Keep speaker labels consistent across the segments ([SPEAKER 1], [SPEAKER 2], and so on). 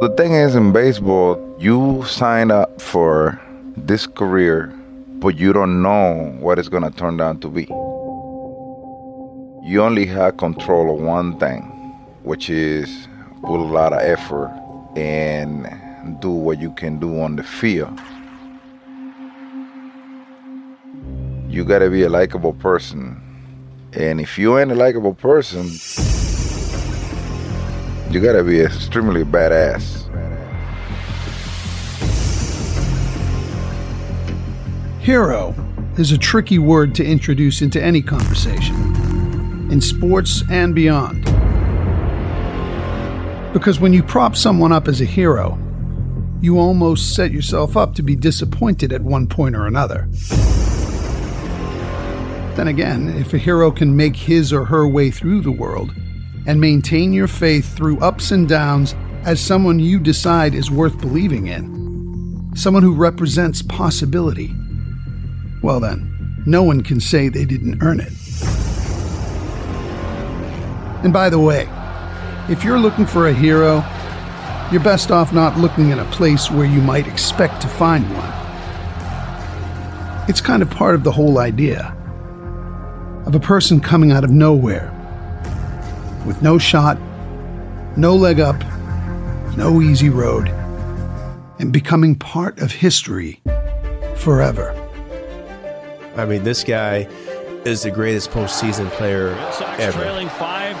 [SPEAKER 1] The thing is, in baseball, you sign up for this career, but you don't know what it's going to turn out to be. You only have control of one thing, which is put a lot of effort and do what you can do on the field. You got to be a likable person. And if you ain't a likable person, you got to be extremely badass.
[SPEAKER 2] Hero is a tricky word to introduce into any conversation, in sports and beyond. Because when you prop someone up as a hero, you almost set yourself up to be disappointed at one point or another. Then again, if a hero can make his or her way through the world and maintain your faith through ups and downs as someone you decide is worth believing in, someone who represents possibility, well then, no one can say they didn't earn it. And by the way, if you're looking for a hero, you're best off not looking in a place where you might expect to find one. It's kind of part of the whole idea of a person coming out of nowhere with no shot, no leg up, no easy road, and becoming part of history forever.
[SPEAKER 3] I mean, this guy is the greatest postseason player ever.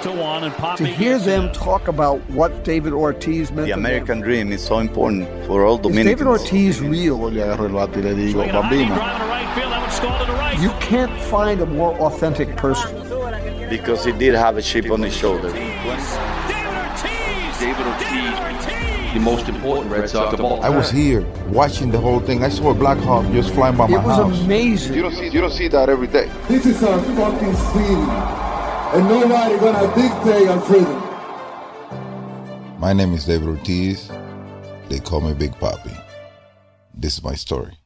[SPEAKER 4] To to hear them talk about what David Ortiz meant
[SPEAKER 5] The
[SPEAKER 4] to
[SPEAKER 5] American dream is so important for all
[SPEAKER 4] them. Is David Ortiz real? You can't find a more authentic person.
[SPEAKER 5] Because he did have a chip on his shoulder.
[SPEAKER 6] David Ortiz, the most important Red Sox of all
[SPEAKER 7] I was here watching the whole thing. I saw a Black Hawk just flying by my house.
[SPEAKER 4] It was
[SPEAKER 7] house.
[SPEAKER 4] amazing.
[SPEAKER 7] You don't see, you don't see that every day.
[SPEAKER 8] This is our fucking city. And nobody gonna dictate our freedom.
[SPEAKER 7] My name is David Ortiz. They call me Big Papi. This is my story.